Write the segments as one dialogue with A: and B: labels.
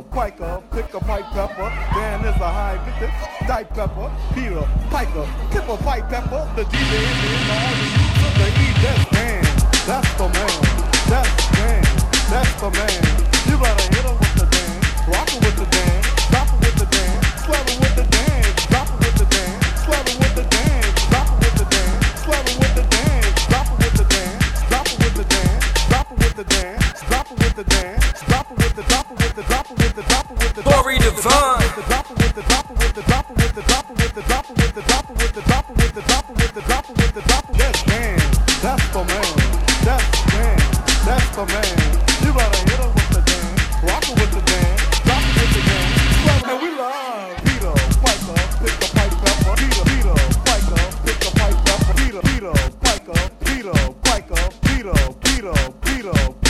A: Peter, Piker, pick a pipe pepper. Dan is a high Victor, die pepper. Peter, Piker, pick a pipe pepper. The D, the N, the R, the E. That's Dan. That's the man. That's Dan. That's the man. You better hit him with the Dan. Rock her with the Dan. Drop her with the Dan. Slap her with the Dan. Drop her with the Dan. Slap her with the Dan. Drop her with the Dan. Slap her with the Dan. Drop her with the Dan. Drop her with the Dan. Drop her with the Dan. Drop her with the Dan. Drop her the drop her with the drop her with the drop her with the drop her with the drop her with the drop her with the drop her with the drop her with the drop her That's Dan. That's the man. That's the man. You better hit her with the Dan. Rock her with the Dan. Drop her with the Dan. Slap her. And we love Peter Piker. Pick a pipe pepper. Peter Peter Piker. Pick a pipe pepper. Peter Peter Piker. Peter Piker. Peter Peter Peter Peter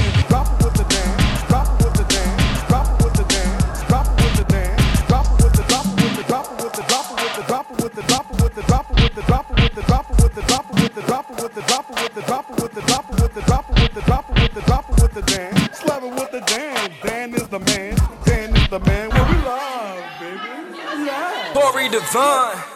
A: with the drop her with the drop her with the drop her with the drop her with the drop her with the drop her with the drop her with the Dan. Slap her with the Dan. Dan is the man. Dan is the man. What we love, baby. Yeah.
B: Torrey Davone.